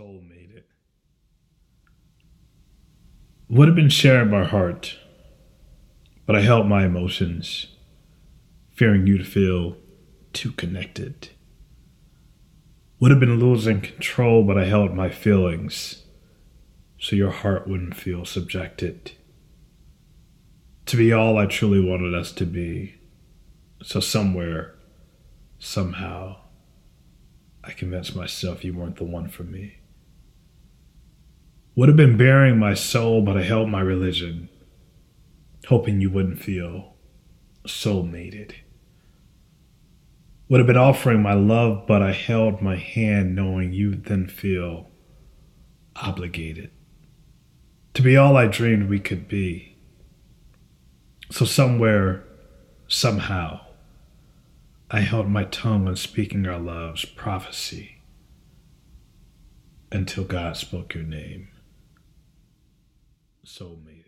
soul mated. Would have been sharing my heart, but I held my emotions, fearing you to feel too connected. Would have been losing control, but I held my feelings so your heart wouldn't feel subjected. To be all I truly wanted us to be, so somewhere, somehow, I convinced myself you weren't the one for me. Would have been baring my soul, but I held my religion, hoping you wouldn't feel soul mated. Would have been offering my love, but I held my hand, knowing you'd then feel obligated to be all I dreamed we could be. So, somewhere, somehow, I held my tongue on speaking our love's prophecy until God spoke your name. Soulmate.